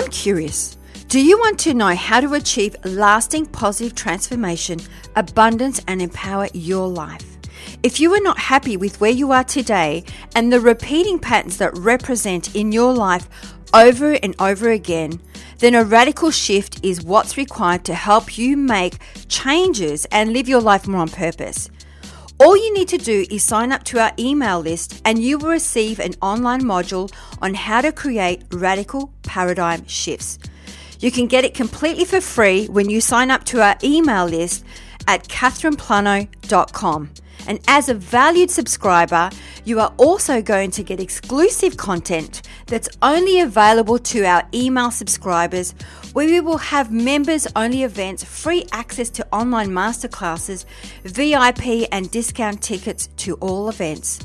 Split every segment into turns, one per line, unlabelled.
I'm curious. Do you want to know how to achieve lasting positive transformation, abundance, and empower your life? If you are not happy with where you are today and the repeating patterns that represent in your life over and over again, then a radical shift is what's required to help you make changes and live your life more on purpose. All you need to do is sign up to our email list and you will receive an online module on how to create radical paradigm shifts. You can get it completely for free when you sign up to our email list at catherineplano.com. And as a valued subscriber, you are also going to get exclusive content that's only available to our email subscribers, where we will have members only events, free access to online masterclasses, VIP and discount tickets to all events.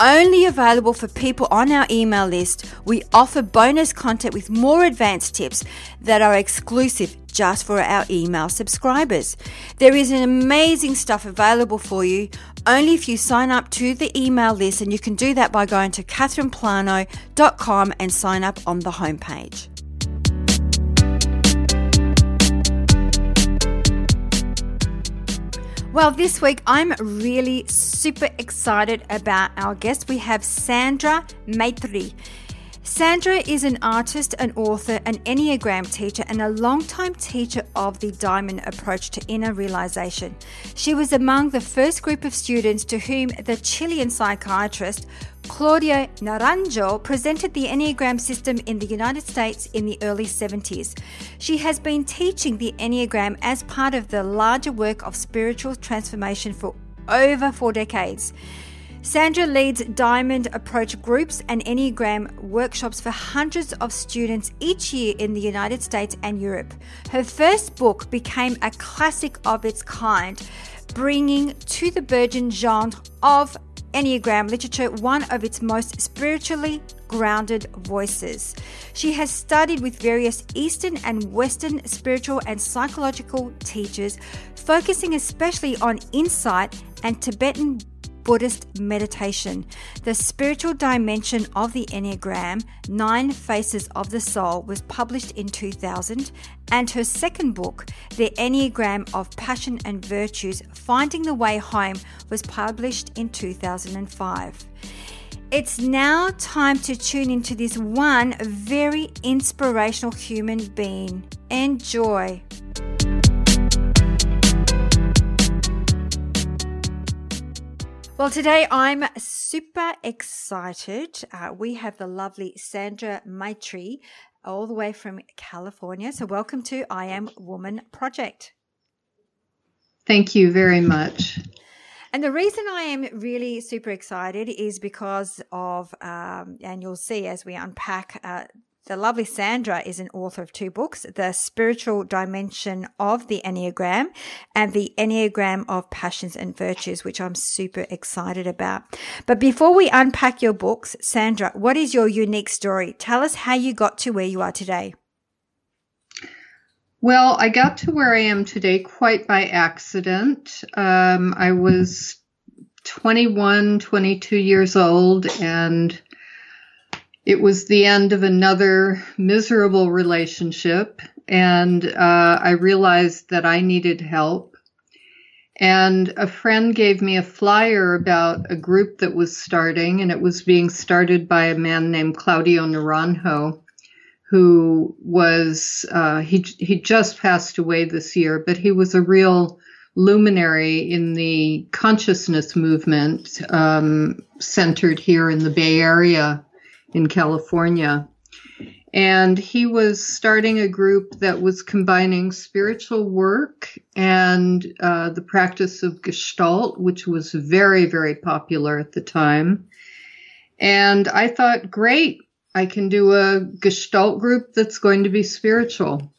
Only available for people on our email list, we offer bonus content with more advanced tips that are exclusive just for our email subscribers. There is an amazing stuff available for you only if you sign up to the email list, and you can do that by going to catherineplano.com and sign up on the homepage. Well, this week I'm really super excited about our guest. We have Sandra Maitri. Sandra is an artist, an author, an Enneagram teacher, and a longtime teacher of the Diamond approach to inner realization. She was among the first group of students to whom the Chilean psychiatrist Claudio Naranjo presented the Enneagram system in the United States in the early 70s. She has been teaching the Enneagram as part of the larger work of spiritual transformation for over four decades. Sandra leads Diamond Approach groups and Enneagram workshops for hundreds of students each year in the United States and Europe. Her first book became a classic of its kind, bringing to the burgeoning genre of Enneagram literature one of its most spiritually grounded voices. She has studied with various Eastern and Western spiritual and psychological teachers, focusing especially on insight and Tibetan Buddhist meditation. The spiritual dimension of the Enneagram, Nine Faces of the Soul, was published in 2000, and her second book, The Enneagram of Passion and Virtues Finding the Way Home, was published in 2005. It's now time to tune into this one very inspirational human being. Enjoy. Well, today I'm super excited. Uh, we have the lovely Sandra Maitri all the way from California. So, welcome to I Am Woman Project.
Thank you very much.
And the reason I am really super excited is because of, um, and you'll see as we unpack uh, the lovely Sandra is an author of two books, The Spiritual Dimension of the Enneagram and The Enneagram of Passions and Virtues, which I'm super excited about. But before we unpack your books, Sandra, what is your unique story? Tell us how you got to where you are today.
Well, I got to where I am today quite by accident. Um, I was 21, 22 years old and it was the end of another miserable relationship, and uh, I realized that I needed help. And a friend gave me a flyer about a group that was starting, and it was being started by a man named Claudio Naranjo, who was uh, he he just passed away this year, but he was a real luminary in the consciousness movement um, centered here in the Bay Area in California. And he was starting a group that was combining spiritual work and uh, the practice of Gestalt, which was very, very popular at the time. And I thought, great, I can do a Gestalt group that's going to be spiritual.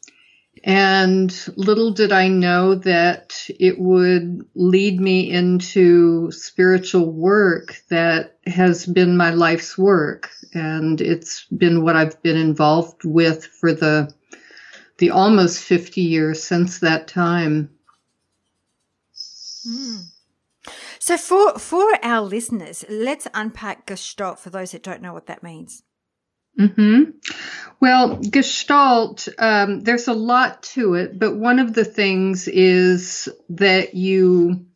And little did I know that it would lead me into spiritual work that has been my life's work. And it's been what I've been involved with for the, the almost 50 years since that time.
Mm. So for, for our listeners, let's unpack Gestalt for those that don't know what that means.
Hmm Well, Gestalt, um, there's a lot to it, but one of the things is that you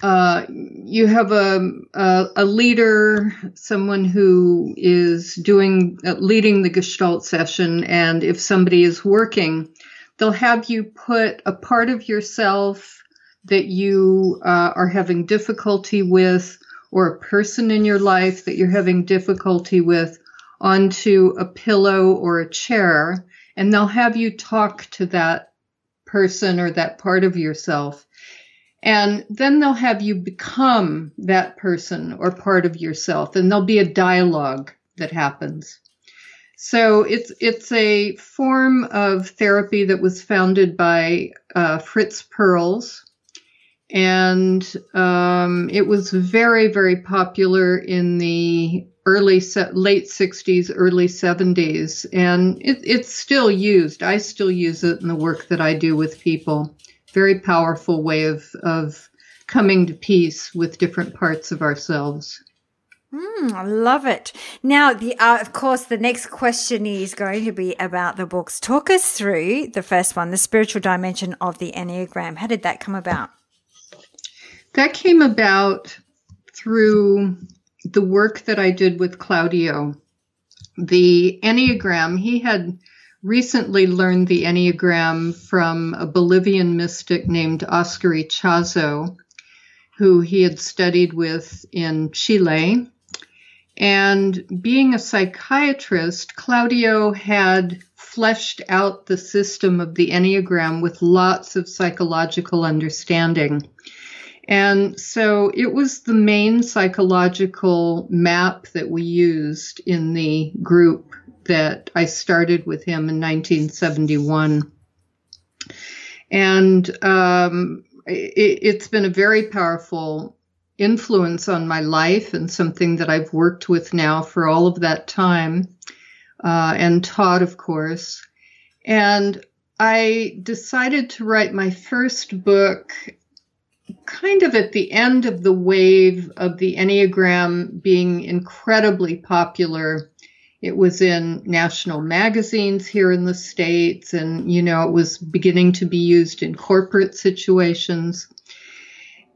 uh, you have a, a, a leader, someone who is doing uh, leading the Gestalt session, and if somebody is working, they'll have you put a part of yourself that you uh, are having difficulty with, or a person in your life that you're having difficulty with, onto a pillow or a chair, and they'll have you talk to that person or that part of yourself. And then they'll have you become that person or part of yourself, and there'll be a dialogue that happens. So it's it's a form of therapy that was founded by uh, Fritz Perls, and um, it was very very popular in the early late 60s early 70s and it, it's still used i still use it in the work that i do with people very powerful way of of coming to peace with different parts of ourselves
Mm, I love it. Now, the uh, of course, the next question is going to be about the books. Talk us through the first one, the spiritual dimension of the Enneagram. How did that come about?
That came about through the work that I did with Claudio. The Enneagram, he had recently learned the Enneagram from a Bolivian mystic named Oscar Ichazo, who he had studied with in Chile. And being a psychiatrist, Claudio had fleshed out the system of the Enneagram with lots of psychological understanding. And so it was the main psychological map that we used in the group that I started with him in 1971. And um, it, has been a very powerful influence on my life and something that I've worked with now for all of that time uh, and taught, of course. And I decided to write my first book kind of at the end of the wave of the Enneagram being incredibly popular. It was in national magazines here in the States, and, you know, it was beginning to be used in corporate situations.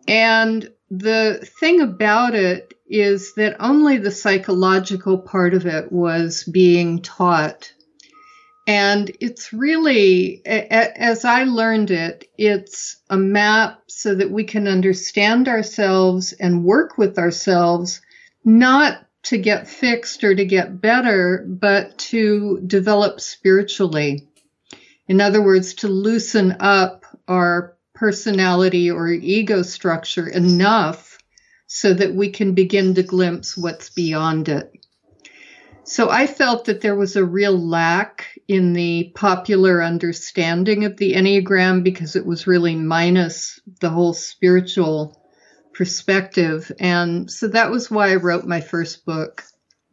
And the thing about it is that only the psychological part of it was being taught and it's really, as I learned it, it's a map so that we can understand ourselves and work with ourselves, not to get fixed or to get better, but to develop spiritually. In other words, to loosen up our personality or ego structure enough so that we can begin to glimpse what's beyond it. So I felt that there was a real lack in the popular understanding of the Enneagram because it was really minus the whole spiritual perspective. And so that was why I wrote my first book.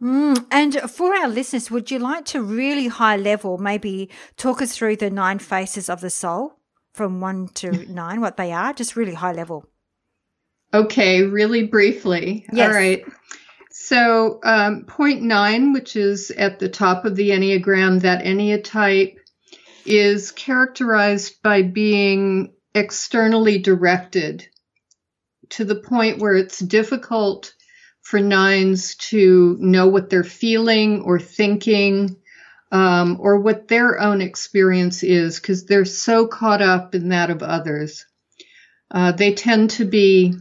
Mm, and for our listeners, would you like to really high level maybe talk us through the nine faces of the soul from one to nine, what they are, just really high level?
Okay, really briefly. Yes. All right. So, um, point nine, which is at the top of the Enneagram, that Enneatype is characterized by being externally directed to the point where it's difficult for nines to know what they're feeling or thinking um, or what their own experience is because they're so caught up in that of others. Uh, they tend to be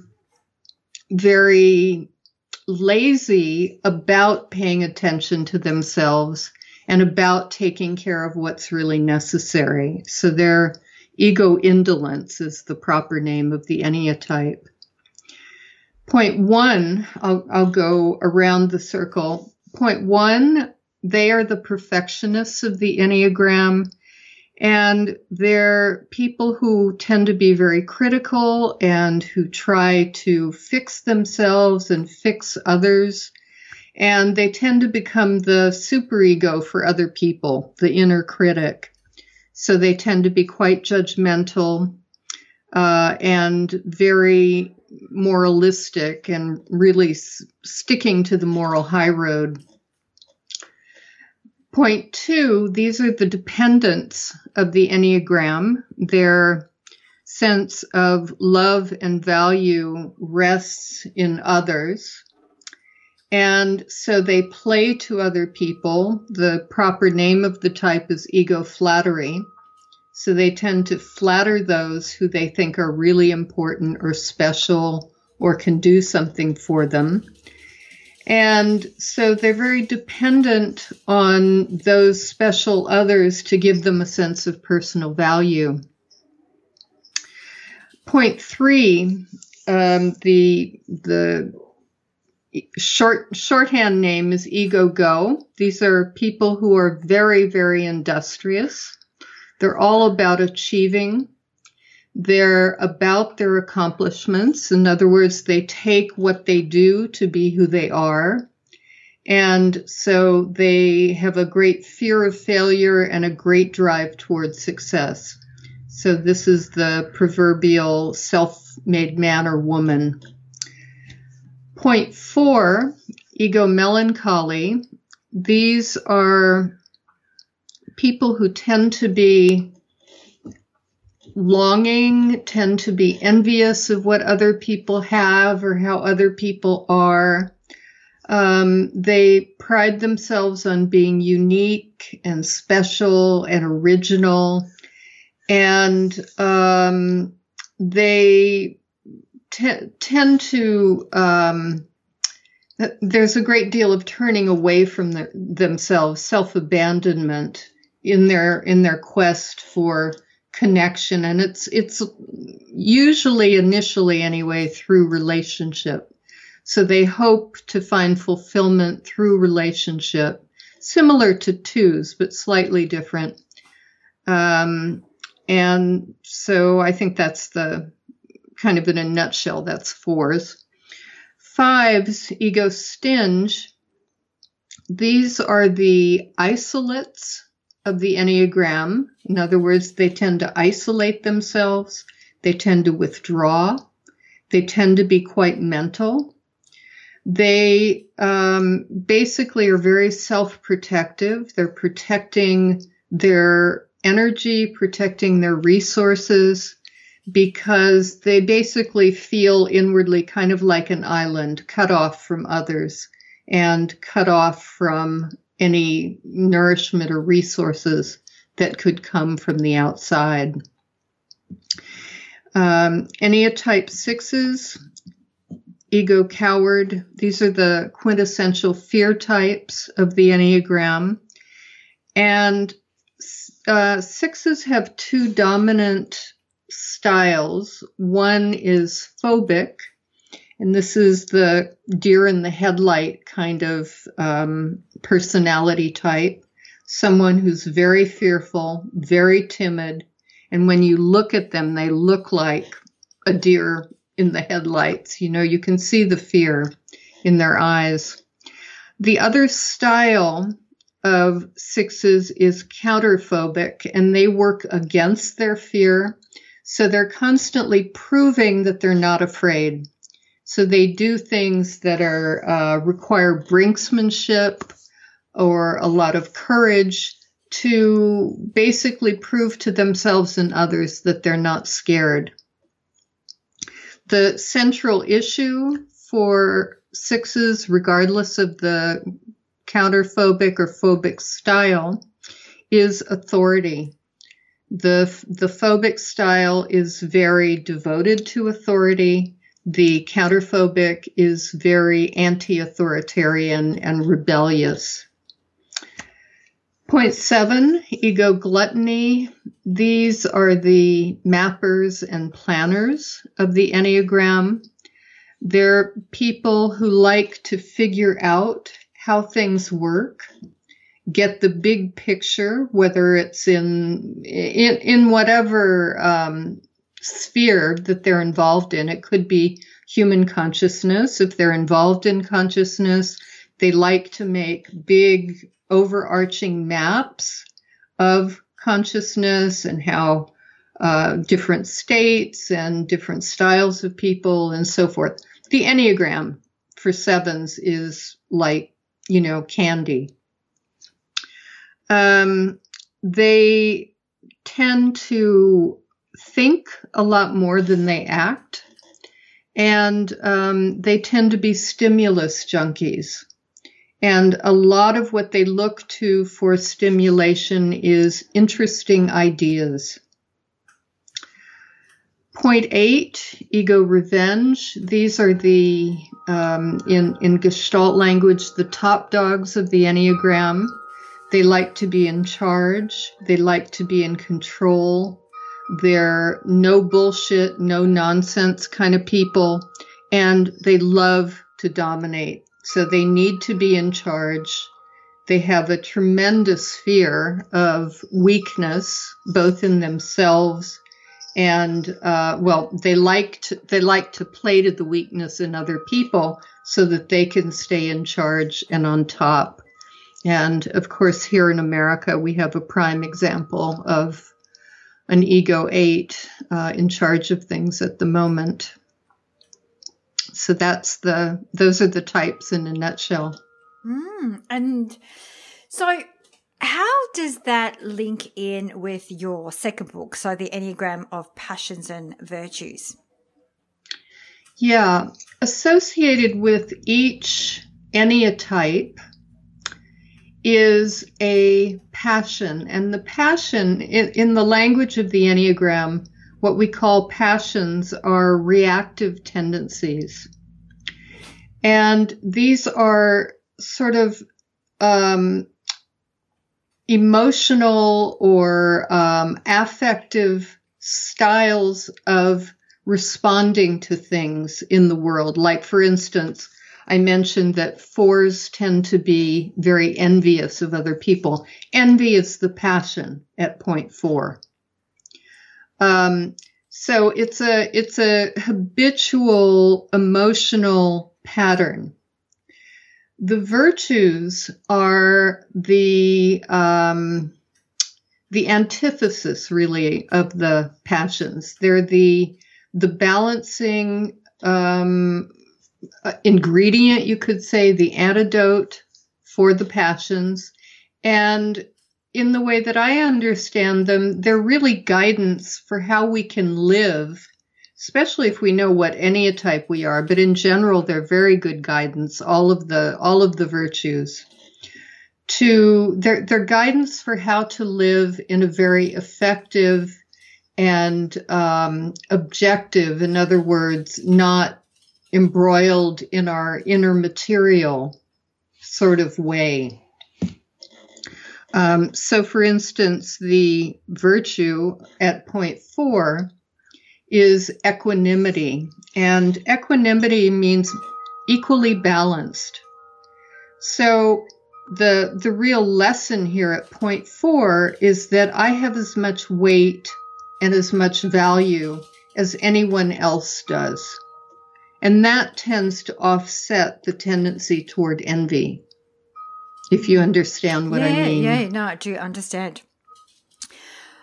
very lazy about paying attention to themselves and about taking care of what's really necessary. So their ego indolence is the proper name of the Enneatype. Point one, I'll, I'll go around the circle. Point one, they are the perfectionists of the Enneagram. And they're people who tend to be very critical and who try to fix themselves and fix others. And they tend to become the superego for other people, the inner critic. So they tend to be quite judgmental uh, and very moralistic and really s- sticking to the moral high road. Point two, these are the dependents of the Enneagram. Their sense of love and value rests in others. And so they play to other people. The proper name of the type is ego flattery. So they tend to flatter those who they think are really important or special or can do something for them. And so they're very dependent on those special others to give them a sense of personal value. Point three, um, the the short shorthand name is ego go. These are people who are very very industrious. They're all about achieving. They're about their accomplishments. In other words, they take what they do to be who they are. And so they have a great fear of failure and a great drive towards success. So this is the proverbial self-made man or woman. Point four, ego melancholy. These are people who tend to be longing, tend to be envious of what other people have or how other people are. Um, they pride themselves on being unique and special and original. And um, they t- tend to, um, there's a great deal of turning away from the, themselves, self abandonment in their in their quest for connection and it's it's usually initially anyway through relationship. So they hope to find fulfillment through relationship similar to twos but slightly different. Um, and so i think that's the kind of in a nutshell that's fours. Fives ego stinge. These are the isolates of the Enneagram. In other words, they tend to isolate themselves, they tend to withdraw, they tend to be quite mental. They um, basically are very self protective. They're protecting their energy, protecting their resources, because they basically feel inwardly kind of like an island, cut off from others and cut off from any nourishment or resources that could come from the outside. Um, type sixes, ego coward, these are the quintessential fear types of the Enneagram. And uh, sixes have two dominant styles. One is phobic, and this is the deer in the headlight kind of um, personality type. Someone who's very fearful, very timid. And when you look at them, they look like a deer in the headlights. You know, you can see the fear in their eyes. The other style of sixes is counterphobic, and they work against their fear. So they're constantly proving that they're not afraid. So they do things that are uh, require brinksmanship or a lot of courage to basically prove to themselves and others that they're not scared. The central issue for sixes, regardless of the counterphobic or phobic style, is authority. The, the phobic style is very devoted to authority. The counterphobic is very anti authoritarian and rebellious. Point seven, ego gluttony. These are the mappers and planners of the Enneagram. They're people who like to figure out how things work, get the big picture, whether it's in in, in whatever um, sphere that they're involved in. It could be human consciousness. If they're involved in consciousness, they like to make big overarching maps of consciousness and how uh, different states and different styles of people and so forth. The Enneagram for sevens is like, you know, candy. Um, they tend to think a lot more than they act, and um, they tend to be stimulus junkies. And a lot of what they look to for stimulation is interesting ideas. Point eight, ego revenge. These are the, um, in, in Gestalt language, the top dogs of the Enneagram. They like to be in charge. They like to be in control. They're no bullshit, no nonsense kind of people. And they love to dominate. So they need to be in charge. They have a tremendous fear of weakness, both in themselves and uh, well, they like to they like to play to the weakness in other people so that they can stay in charge and on top. And of course, here in America, we have a prime example of an ego eight uh, in charge of things at the moment so that's the those are the types in a nutshell.
Mm, and so how does that link in with your second book, so the Enneagram of Passions and Virtues?
Yeah, associated with each Enneatype is a passion, and the passion in, in the language of the Enneagram what we call passions are reactive tendencies. And these are sort of um, emotional or um, affective styles of responding to things in the world. Like, for instance, I mentioned that fours tend to be very envious of other people. Envy is the passion at point four. Um, so it's a it's a habitual emotional pattern. The virtues are the um, the antithesis, really, of the passions. They're the the balancing um, ingredient, you could say, the antidote for the passions, and in the way that I understand them, they're really guidance for how we can live, especially if we know what enneatype we are. But in general, they're very good guidance. All of the all of the virtues to their their guidance for how to live in a very effective and um, objective. In other words, not embroiled in our inner material sort of way. Um, so, for instance, the virtue at point four is equanimity, and equanimity means equally balanced. So, the the real lesson here at point four is that I have as much weight and as much value as anyone else does. And that tends to offset the tendency toward envy if you understand what
yeah,
I mean.
Yeah, no, I do understand.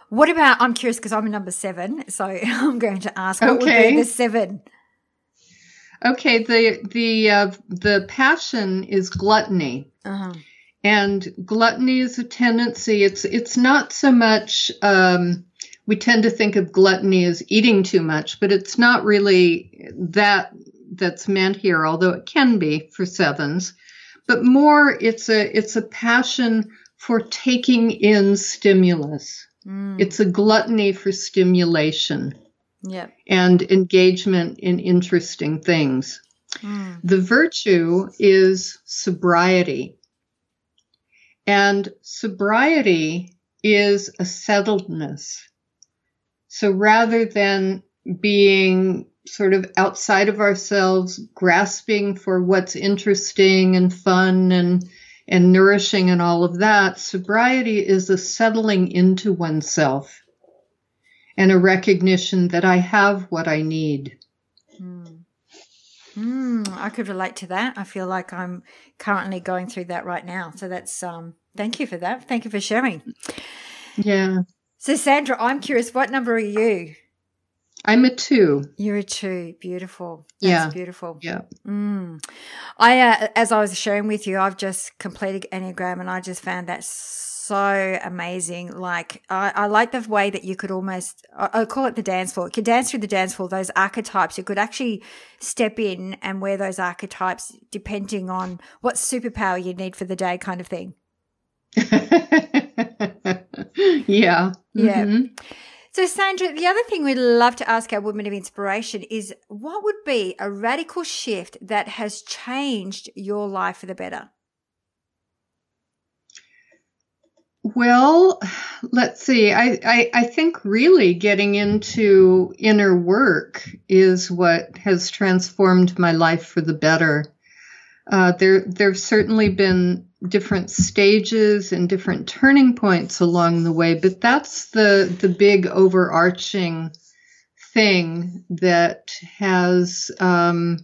What about? I'm curious because I'm a number seven, so I'm going to ask. What okay. would be the seven?
Okay, the the uh, the passion is gluttony, uh-huh. And gluttony is a tendency. It's it's not so much. Um, we tend to think of gluttony as eating too much, but it's not really that that's meant here. Although it can be for sevens, but more it's a it's a passion for taking in stimulus. Mm. It's a gluttony for stimulation.
Yep.
And engagement in interesting things. Mm. The virtue is sobriety. And sobriety is a settledness. So rather than being sort of outside of ourselves, grasping for what's interesting and fun and and nourishing and all of that, sobriety is a settling into oneself and a recognition that I have what I need.
Mm. Mm, I could relate to that. I feel like I'm currently going through that right now. So that's um thank you for that. Thank you for sharing.
Yeah.
So Sandra, I'm curious, what number are you?
I'm a two.
You're a two. Beautiful. That's
yeah.
beautiful.
Yeah.
Mm. I, uh, as I was sharing with you, I've just completed Enneagram and I just found that so amazing. Like, I, I like the way that you could almost, I, I call it the dance floor. You could dance through the dance floor, those archetypes. You could actually step in and wear those archetypes depending on what superpower you need for the day, kind of thing.
yeah.
Yeah. Mm-hmm. So, Sandra, the other thing we'd love to ask our women of inspiration is what would be a radical shift that has changed your life for the better?
Well, let's see. I, I, I, think really getting into inner work is what has transformed my life for the better. Uh, there, there've certainly been different stages and different turning points along the way, but that's the the big overarching thing that has um,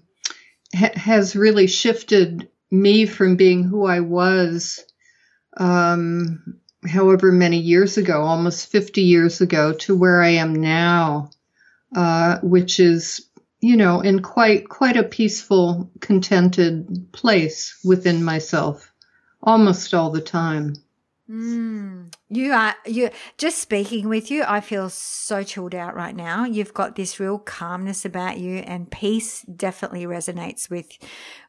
ha- has really shifted me from being who I was, um, however many years ago, almost 50 years ago, to where I am now, uh, which is you know, in quite quite a peaceful, contented place within myself, almost all the time.
Mm, you are you just speaking with you. I feel so chilled out right now. You've got this real calmness about you, and peace definitely resonates with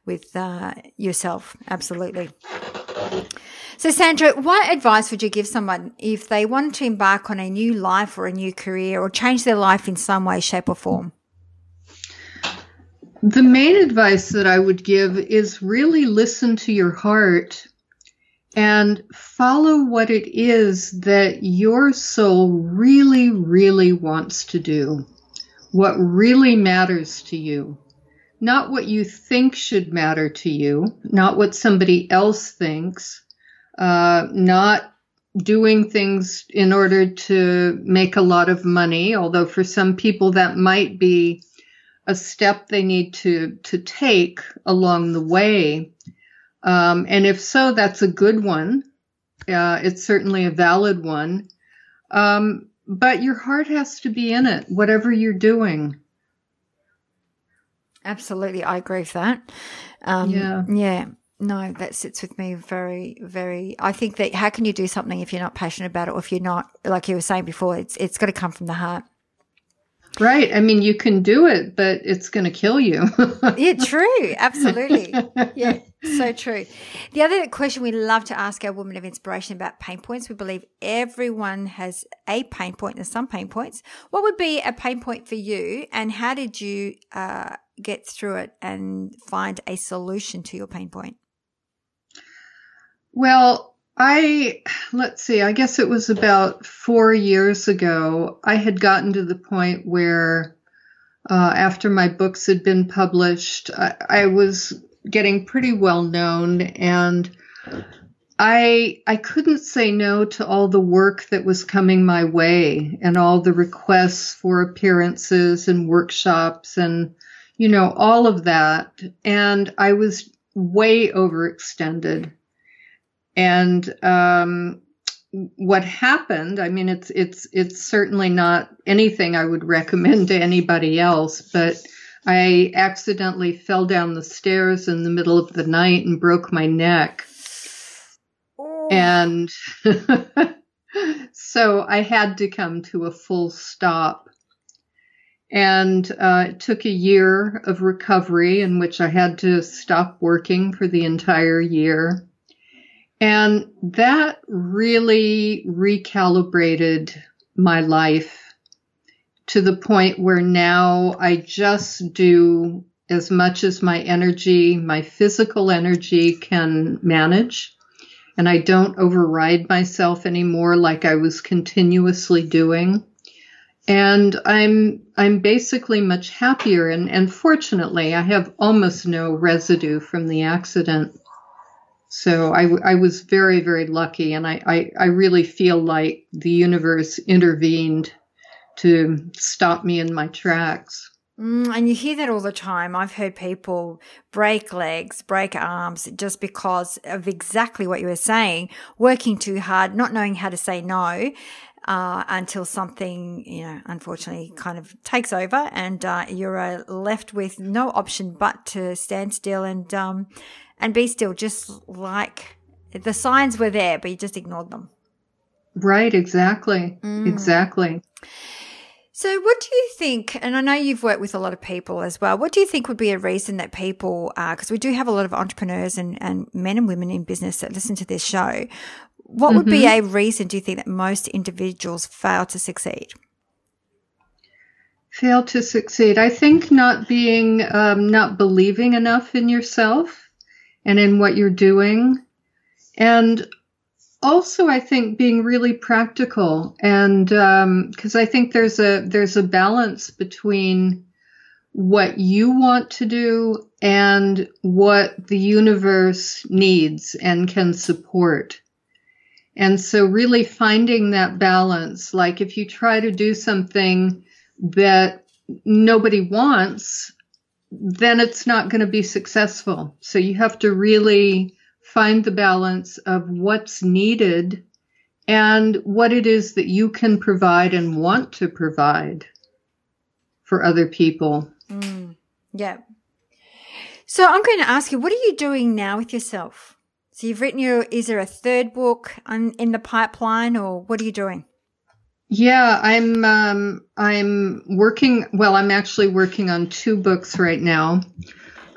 with uh, yourself. Absolutely. So, Sandra, what advice would you give someone if they want to embark on a new life or a new career or change their life in some way, shape, or form?
The main advice that I would give is really listen to your heart and follow what it is that your soul really, really wants to do. What really matters to you. Not what you think should matter to you, not what somebody else thinks, uh, not doing things in order to make a lot of money, although for some people that might be a step they need to to take along the way. Um, and if so, that's a good one. Uh, it's certainly a valid one. Um, but your heart has to be in it, whatever you're doing.
Absolutely, I agree with that. Um, yeah, yeah. No, that sits with me very, very. I think that how can you do something if you're not passionate about it, or if you're not, like you were saying before, it's it's got to come from the heart.
Right. I mean, you can do it, but it's going to kill you.
yeah, true. Absolutely. Yeah, so true. The other question we love to ask our women of inspiration about pain points. We believe everyone has a pain point and some pain points. What would be a pain point for you, and how did you uh, get through it and find a solution to your pain point?
Well, I, let's see, I guess it was about four years ago, I had gotten to the point where, uh, after my books had been published, I, I was getting pretty well known and I I couldn't say no to all the work that was coming my way and all the requests for appearances and workshops and you know all of that and I was way overextended. And um, what happened, I mean, it's it's it's certainly not anything I would recommend to anybody else, but I accidentally fell down the stairs in the middle of the night and broke my neck. And so I had to come to a full stop. And uh, it took a year of recovery in which I had to stop working for the entire year. And that really recalibrated my life to the point where now I just do as much as my energy, my physical energy can manage. And I don't override myself anymore like I was continuously doing. And I'm, I'm basically much happier. And, and fortunately, I have almost no residue from the accident. So I, I was very, very lucky. And I, I, I really feel like the universe intervened to stop me in my tracks.
Mm, and you hear that all the time. I've heard people break legs, break arms just because of exactly what you were saying, working too hard, not knowing how to say no. Uh, until something, you know, unfortunately kind of takes over and uh, you're uh, left with no option but to stand still and, um, and be still, just like the signs were there, but you just ignored them.
Right, exactly. Mm. Exactly.
So, what do you think? And I know you've worked with a lot of people as well. What do you think would be a reason that people, are, because uh, we do have a lot of entrepreneurs and, and men and women in business that listen to this show, what mm-hmm. would be mm-hmm. a reason, do you think, that most individuals fail to succeed?
Fail to succeed. I think not being, um, not believing enough in yourself and in what you're doing. And also i think being really practical and because um, i think there's a there's a balance between what you want to do and what the universe needs and can support. And so really finding that balance like if you try to do something that nobody wants then it's not going to be successful. So you have to really find the balance of what's needed and what it is that you can provide and want to provide for other people.
Mm, yeah. So I'm going to ask you, what are you doing now with yourself? So you've written your, is there a third book in the pipeline or what are you doing?
Yeah, I'm um, I'm working. Well, I'm actually working on two books right now.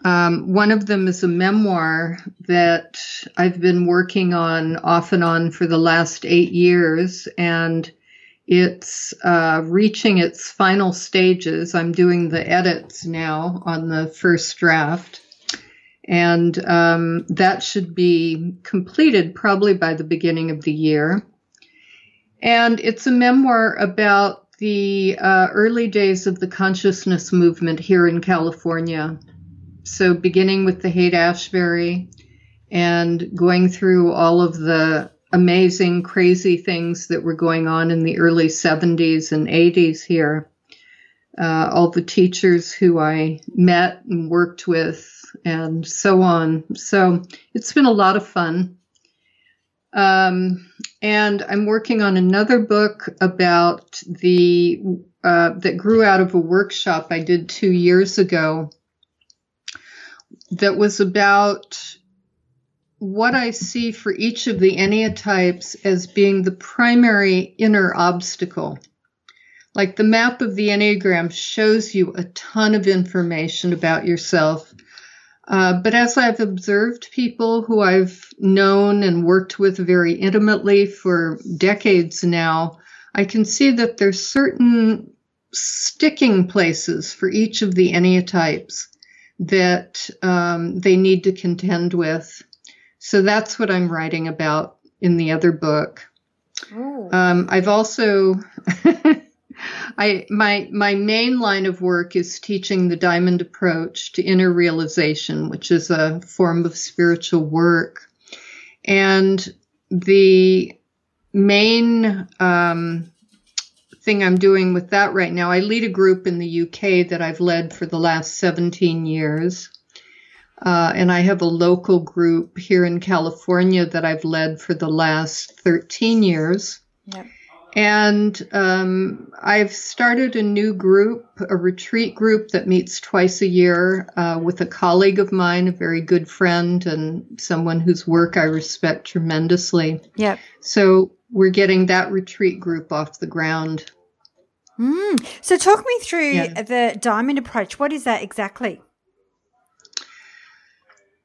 Um, one of them is a memoir that I've been working on off and on for the last eight years, and it's uh, reaching its final stages. I'm doing the edits now on the first draft, and um, that should be completed probably by the beginning of the year. And it's a memoir about the uh, early days of the consciousness movement here in California so beginning with the Haight Ashbury and going through all of the amazing, crazy things that were going on in the early 70s and 80s here. Uh, all the teachers who I met and worked with, and so on. So it's been a lot of fun. Um, and I'm working on another book about the uh, that grew out of a workshop I did two years ago that was about what I see for each of the Enneatypes as being the primary inner obstacle. Like the map of the Enneagram shows you a ton of information about yourself. Uh, but as I've observed people who I've known and worked with very intimately for decades now, I can see that there's certain sticking places for each of the Enneatypes that um, they need to contend with. So that's what I'm writing about in the other book. Oh. Um, I've also, I my my main line of work is teaching the Diamond Approach to inner realization, which is a form of spiritual work, and the main um, thing I'm doing with that right now. I lead a group in the UK that I've led for the last 17 years. Uh, and I have a local group here in California that I've led for the last 13 years. Yep. And um, I've started a new group, a retreat group that meets twice a year uh, with a colleague of mine, a very good friend, and someone whose work I respect tremendously.
Yep.
So we're getting that retreat group off the ground.
Mm. So talk me through
Yeah.
the diamond approach. What is that exactly?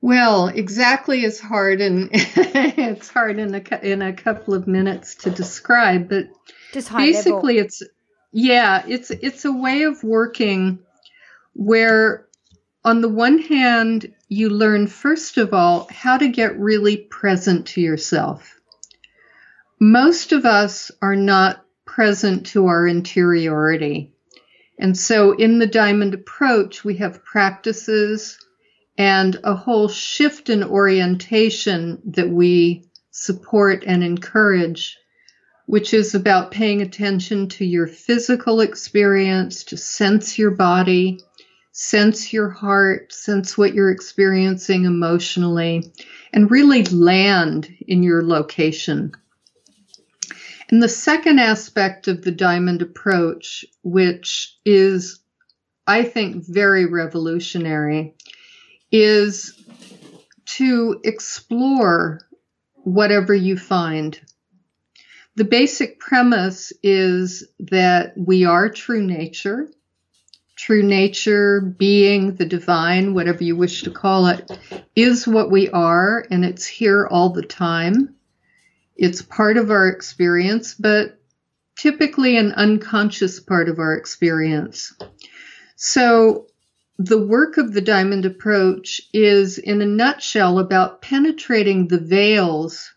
Well, exactly is hard, and it's hard in a in a couple of minutes to describe. But basically,
level.
it's yeah, it's it's a way of working where, on the one hand, you learn first of all how to get really present to yourself. Most of us are not present to our interiority, and so in the diamond approach, we have practices and a whole shift in orientation that we support and encourage, which is about paying attention to your physical experience, to sense your body, sense your heart, sense what you're experiencing emotionally, and really land in your location. And the second aspect of the diamond approach, which is, I think, very revolutionary, is to explore whatever you find. The basic premise is that we are true nature. True nature, being, the divine, whatever you wish to call it, is what we are, and it's here all the time. It's part of our experience, but typically an unconscious part of our experience. So, the work of the diamond approach is, in a nutshell, about penetrating the veils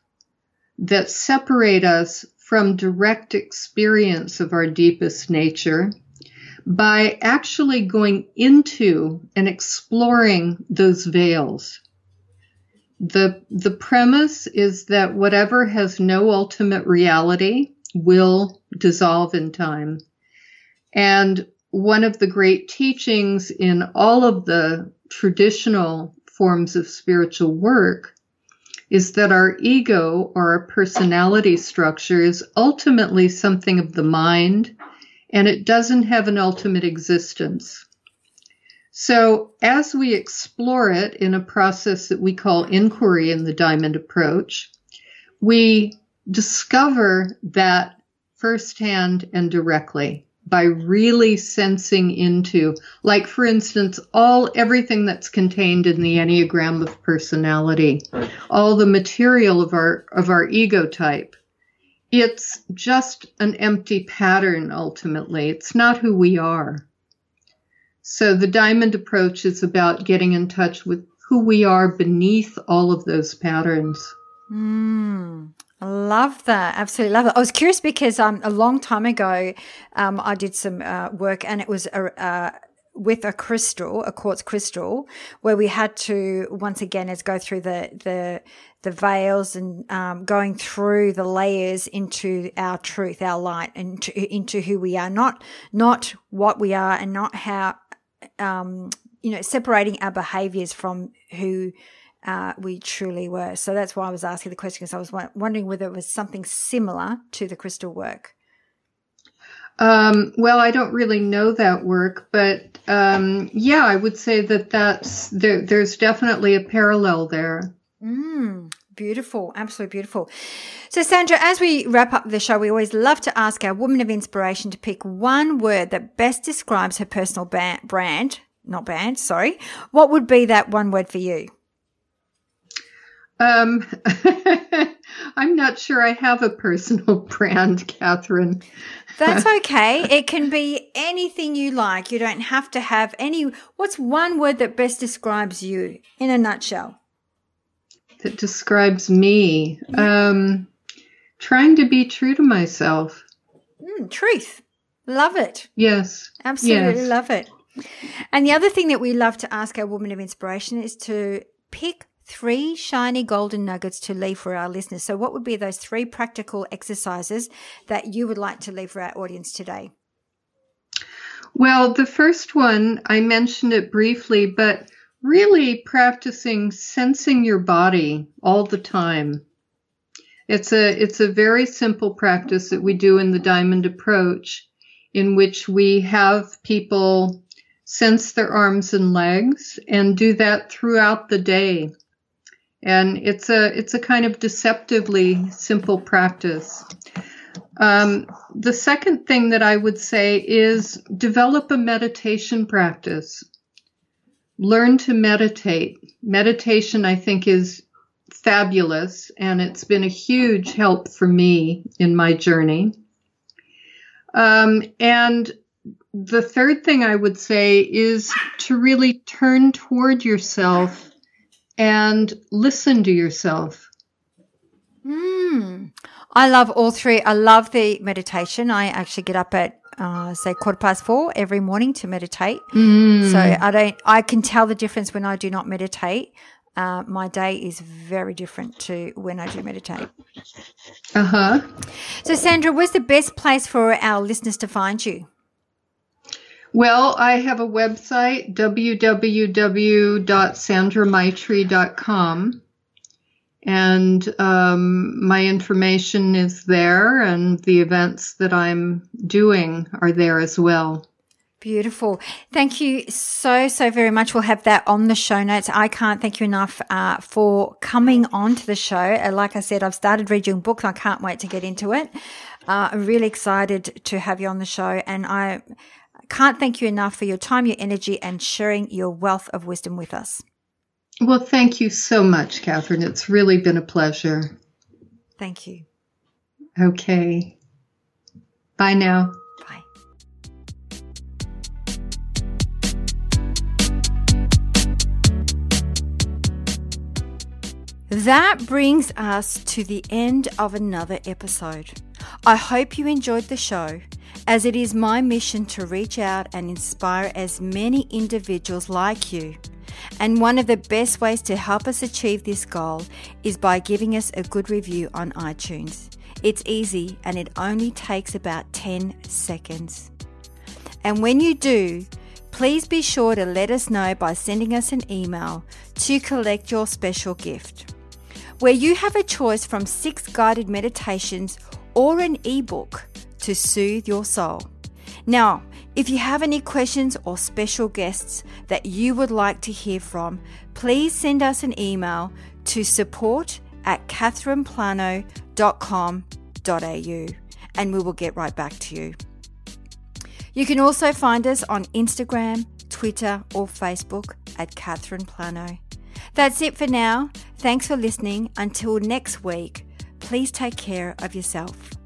that separate us from direct experience of our deepest nature by actually going into and exploring those veils. The, the premise is that whatever has no ultimate reality will dissolve in time. And one of the great teachings in all of the traditional forms of spiritual work is that our ego or our personality structure is ultimately something of the mind and it doesn't have an ultimate existence. So, as we explore it in a process that we call inquiry in the diamond approach, we discover that firsthand and directly by really sensing into like for instance all everything that's contained in the enneagram of personality all the material of our of our ego type it's just an empty pattern ultimately. It's not who we are so the diamond approach is about getting in touch with who we are beneath all of those patterns
Mm, I love that. Absolutely love it. I was curious because um, a long time ago, um, I did some uh, work and it was a, uh, with a crystal, a quartz crystal, where we had to once again as go through the the the veils and um, going through the layers into our truth, our light, and into, into who we are, not not what we are, and not how um, you know separating our behaviors from who uh, we truly were. So that's why I was asking the question because I was wa- wondering whether it was something similar to the crystal work.
Um, well, I don't really know that work, but um, yeah, I would say that that's there, there's definitely a parallel there.
Mm, beautiful, absolutely beautiful. So, Sandra, as we wrap up the show, we always love to ask our woman of inspiration to pick one word that best describes her personal ba- brand, not band, sorry. What would be that one word for you?
Um, I'm not sure I have a personal brand, Catherine.
That's okay. it can be anything you like. You don't have to have any. What's one word that best describes you in a nutshell?
That describes me. Um, trying to be true to myself.
Mm, truth. Love it.
Yes.
Absolutely
Yes.
love it. And the other thing that we love to ask our woman of inspiration is to pick three shiny golden nuggets to leave for our listeners. So, what would be those three practical exercises that you would like to leave for our audience today?
Well, the first one, I mentioned it briefly, but really practicing sensing your body all the time. It's a it's a very simple practice that we do in the diamond approach in which we have people sense their arms and legs and do that throughout the day. And it's a it's a kind of deceptively simple practice. Um, the second thing that I would say is develop a meditation practice. Learn to meditate. Meditation, I think, is fabulous, and it's been a huge help for me in my journey. Um, and the third thing I would say is to really turn toward yourself and listen to yourself.
Mm. I love all three. I love the meditation. I actually get up at uh, say quarter past four every morning to meditate.
Mm.
So I don't. I can tell the difference when I do not meditate. Uh, my day is very different to when I do meditate.
Uh huh.
So, Sandra, where's the best place for our listeners to find you?
Well, I have a website, www.sandramaitri.com. And um, my information is there, and the events that I'm doing are there as well.
Beautiful. Thank you so, so very much. We'll have that on the show notes. I can't thank you enough uh, for coming on to the show. Uh, like I said, I've started reading books. I can't wait to get into it. Uh, I'm really excited to have you on the show. And I can't thank you enough for your time, your energy, and sharing your wealth of wisdom with us.
Well, thank you so much, Catherine. It's really been a pleasure.
Thank you.
Okay. Bye now.
Bye. That brings us to the end of another episode. I hope you enjoyed the show, as it is my mission to reach out and inspire as many individuals like you. And one of the best ways to help us achieve this goal is by giving us a good review on iTunes. It's easy and it only takes about 10 seconds. And when you do, please be sure to let us know by sending us an email to collect your special gift, where you have a choice from six guided meditations or an ebook to soothe your soul. Now, if you have any questions or special guests that you would like to hear from, please send us an email to support at catherineplano.com.au and we will get right back to you. You can also find us on Instagram, Twitter, or Facebook at Catherine Plano. That's it for now. Thanks for listening. Until next week, please take care of yourself.